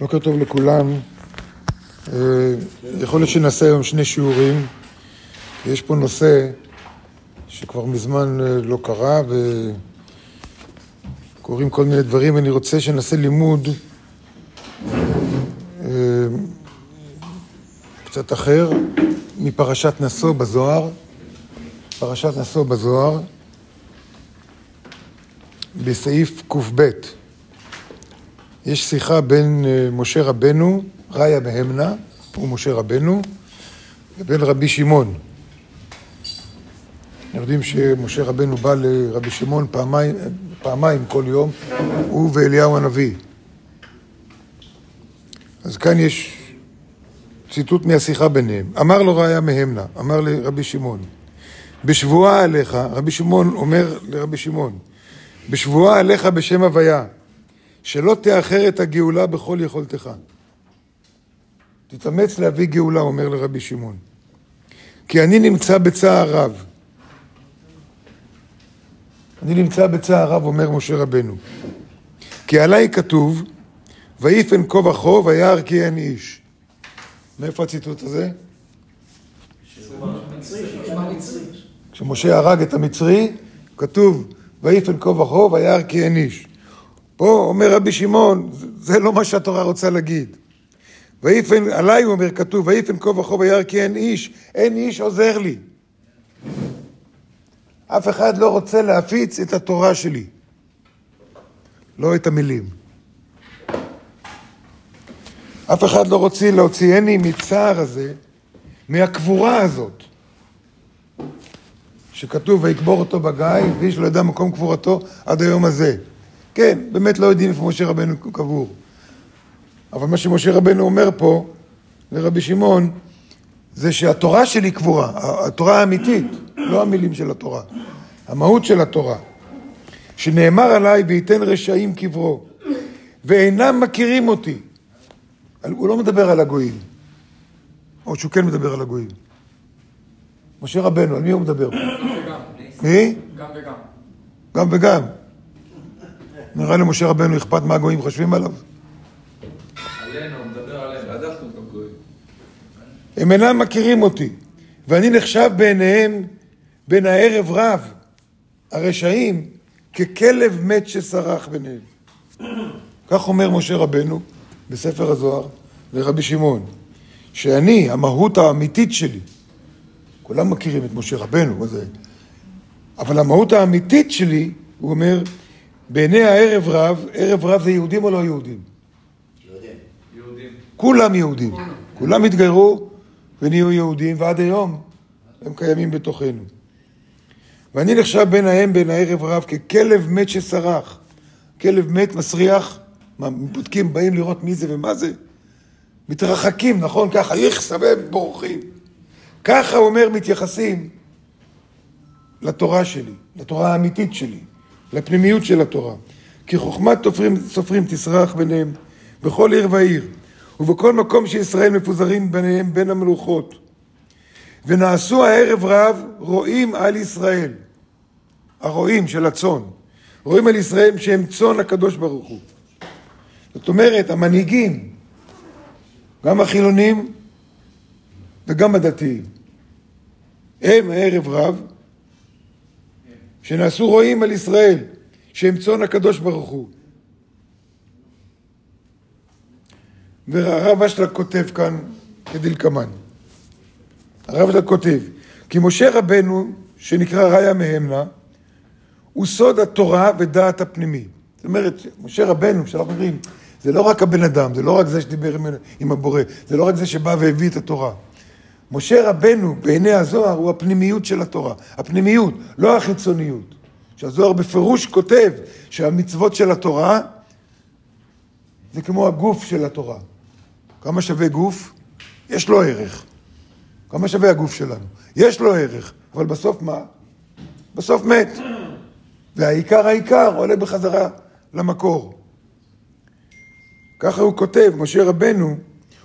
בוקר טוב לכולם. אה, יכול להיות שנעשה היום שני שיעורים. יש פה נושא שכבר מזמן אה, לא קרה וקורים כל מיני דברים, ואני רוצה שנעשה לימוד אה, קצת אחר מפרשת נשוא בזוהר. פרשת נשוא בזוהר, בסעיף קב. יש שיחה בין אה, משה רבנו, ראיה בהמנה, הוא משה רבנו, לבין רבי שמעון. יודעים שמשה רבנו בא לרבי שמעון פעמיים, פעמיים כל יום, הוא ואליהו הנביא. אז כאן יש ציטוט מהשיחה ביניהם. אמר לו ראיה מהמנה, אמר לרבי שמעון, בשבועה עליך, רבי שמעון אומר לרבי שמעון, בשבועה עליך בשם הוויה, שלא תאחר את הגאולה בכל יכולתך. תתאמץ להביא גאולה, אומר לרבי שמעון. כי אני נמצא בצער רב. אני נמצא בצער רב, אומר משה רבנו. כי עליי כתוב, ויפן כה וכה וירא כי אין איש. מאיפה הציטוט הזה? כשמשה הרג את המצרי, כתוב, ויפן כה וכה וירא כי אין איש. פה אומר רבי שמעון, זה לא מה שהתורה רוצה להגיד. ויפן, עליי הוא אומר, כתוב, ויפן כה וכה וירא כי אין איש, אין איש עוזר לי. אף אחד לא רוצה להפיץ את התורה שלי, לא את המילים. אף אחד לא רוצה להוציאני מצער הזה, מהקבורה הזאת, שכתוב ויקבור אותו בגיא, ואיש לא ידע מקום קבורתו עד היום הזה. כן, באמת לא יודעים איפה משה רבנו קבור. אבל מה שמשה רבנו אומר פה לרבי שמעון, זה שהתורה שלי קבורה, התורה האמיתית, לא המילים של התורה, המהות של התורה, שנאמר עליי וייתן רשעים קברו, ואינם מכירים אותי. הוא לא מדבר על הגויים, או שהוא כן מדבר על הגויים. משה רבנו, על מי הוא מדבר פה? מי? גם וגם. גם וגם. נראה לי משה רבנו אכפת מה הגויים חושבים עליו. עלינו, הוא מדבר עלינו. אנחנו גם גויים. הם אינם מכירים אותי, ואני נחשב בעיניהם בין הערב רב, הרשעים, ככלב מת שסרח ביניהם. כך אומר משה רבנו בספר הזוהר לרבי שמעון, שאני, המהות האמיתית שלי, כולם מכירים את משה רבנו, מה זה? אבל המהות האמיתית שלי, הוא אומר, בעיני הערב רב, ערב רב זה יהודים או לא יהודים? יהודים. כולם יהודים. כולם התגיירו ונהיו יהודים, ועד היום הם קיימים בתוכנו. ואני נחשב בין ההם, בין הערב רב, ככלב מת שסרח. כלב מת, מסריח, מה, בודקים, באים לראות מי זה ומה זה? מתרחקים, נכון? ככה, איך סבב, בורחים. ככה, אומר, מתייחסים לתורה שלי, לתורה האמיתית שלי, לפנימיות של התורה. כי חוכמת תופרים, סופרים תסרח ביניהם בכל עיר ועיר, ובכל מקום שישראל מפוזרים ביניהם בין המלוכות. ונעשו הערב רב רועים על ישראל, הרועים של הצאן, רואים על ישראל שהם צאן הקדוש ברוך הוא. זאת אומרת, המנהיגים, גם החילונים וגם הדתיים, הם הערב רב, שנעשו רועים על ישראל, שהם צאן הקדוש ברוך הוא. והרב אשלה כותב כאן כדלקמן. הרב אשלה כותב, כי משה רבנו, שנקרא ראיה מהמנה, הוא סוד התורה ודעת הפנימי. זאת אומרת, משה רבנו, כשאנחנו אומרים, זה לא רק הבן אדם, זה לא רק זה שדיבר עם, עם הבורא, זה לא רק זה שבא והביא את התורה. משה רבנו, בעיני הזוהר, הוא הפנימיות של התורה. הפנימיות, לא החיצוניות. שהזוהר בפירוש כותב שהמצוות של התורה זה כמו הגוף של התורה. כמה שווה גוף? יש לו ערך. כמה שווה הגוף שלנו? יש לו ערך, אבל בסוף מה? בסוף מת. והעיקר העיקר עולה בחזרה למקור. ככה הוא כותב, משה רבנו,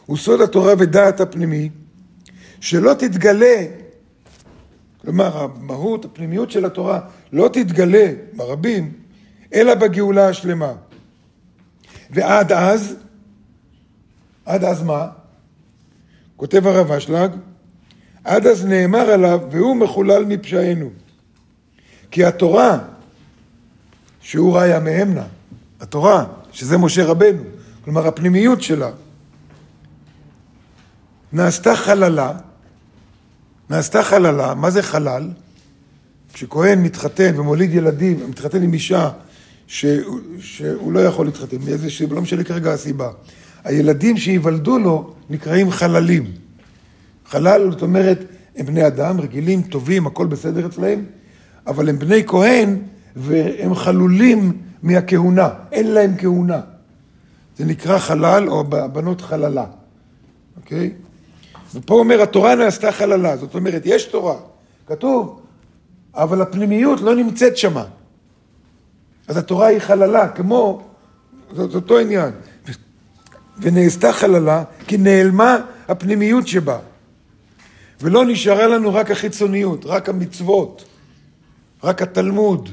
הוא סוד התורה ודעת הפנימי, שלא תתגלה, כלומר המהות, הפנימיות של התורה, לא תתגלה ברבים, אלא בגאולה השלמה. ועד אז, עד אז מה? כותב הרב אשלג, עד אז נאמר עליו, והוא מחולל מפשענו. כי התורה, שהוא ראיה מהמנה, התורה, שזה משה רבנו, כלומר הפנימיות שלה, נעשתה חללה, נעשתה חללה, מה זה חלל? כשכהן מתחתן ומוליד ילדים, מתחתן עם אישה ש... שהוא לא יכול להתחתן, מאיזה ש... לא משנה כרגע הסיבה. הילדים שייוולדו לו נקראים חללים. חלל, זאת אומרת, הם בני אדם, רגילים, טובים, הכל בסדר אצלהם, אבל הם בני כהן והם חלולים מהכהונה, אין להם כהונה. זה נקרא חלל או בנות חללה, אוקיי? ופה אומר, התורה נעשתה חללה, זאת אומרת, יש תורה, כתוב, אבל הפנימיות לא נמצאת שמה. אז התורה היא חללה, כמו, זה אותו עניין. ונעשתה חללה, כי נעלמה הפנימיות שבה. ולא נשארה לנו רק החיצוניות, רק המצוות, רק התלמוד,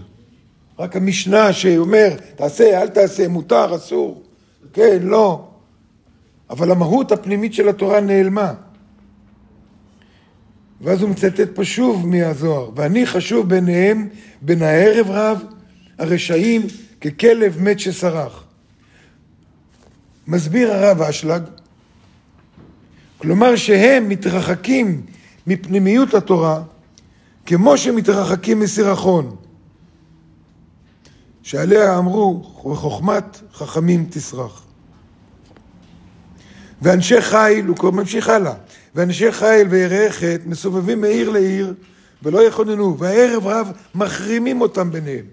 רק המשנה שאומר, תעשה, אל תעשה, מותר, אסור. כן, לא. אבל המהות הפנימית של התורה נעלמה. ואז הוא מצטט פה שוב מהזוהר, ואני חשוב ביניהם, בין הערב רב, הרשעים, ככלב מת שסרח. מסביר הרב אשלג, כלומר שהם מתרחקים מפנימיות התורה, כמו שמתרחקים מסירחון, שעליה אמרו, וחוכמת חכמים תסרח. ואנשי חיל, הוא ממשיך הלאה, ואנשי חיל חטא מסובבים מעיר לעיר ולא יכוננו, והערב רב מחרימים אותם ביניהם.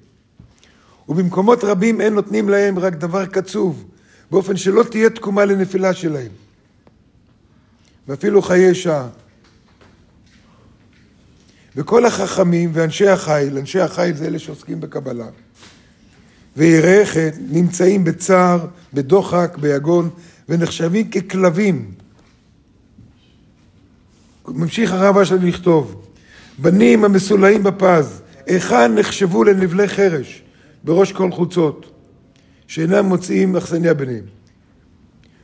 ובמקומות רבים אין נותנים להם רק דבר קצוב, באופן שלא תהיה תקומה לנפילה שלהם. ואפילו חיי שעה. וכל החכמים ואנשי החיל, אנשי החיל זה אלה שעוסקים בקבלה, חטא נמצאים בצער, בדוחק, ביגון, ונחשבים ככלבים. ממשיך הרב אשר לכתוב, בנים המסולאים בפז, היכן נחשבו לנבלי חרש בראש כל חוצות, שאינם מוצאים אכסניה ביניהם.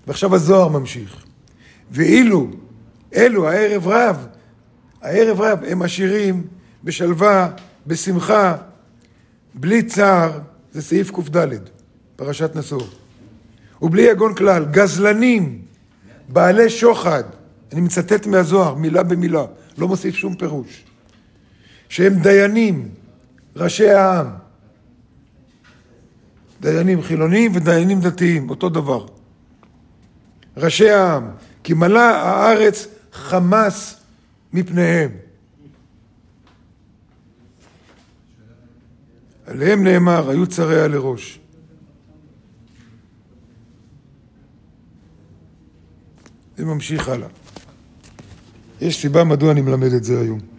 ועכשיו הזוהר ממשיך. ואילו אלו הערב רב, הערב רב הם עשירים בשלווה, בשמחה, בלי צער, זה סעיף קד, פרשת נשוא. ובלי יגון כלל, גזלנים, בעלי שוחד, אני מצטט מהזוהר, מילה במילה, לא מוסיף שום פירוש, שהם דיינים, ראשי העם, דיינים חילונים ודיינים דתיים, אותו דבר. ראשי העם, כי מלא הארץ חמס מפניהם. עליהם נאמר, היו צריה לראש. זה ממשיך הלאה. יש סיבה מדוע אני מלמד את זה היום.